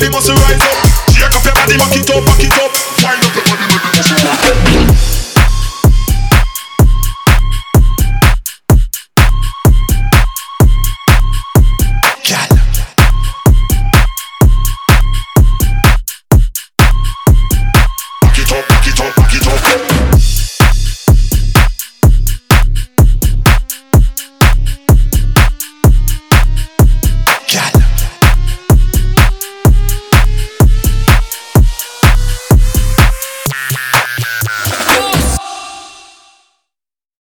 lady must rise up?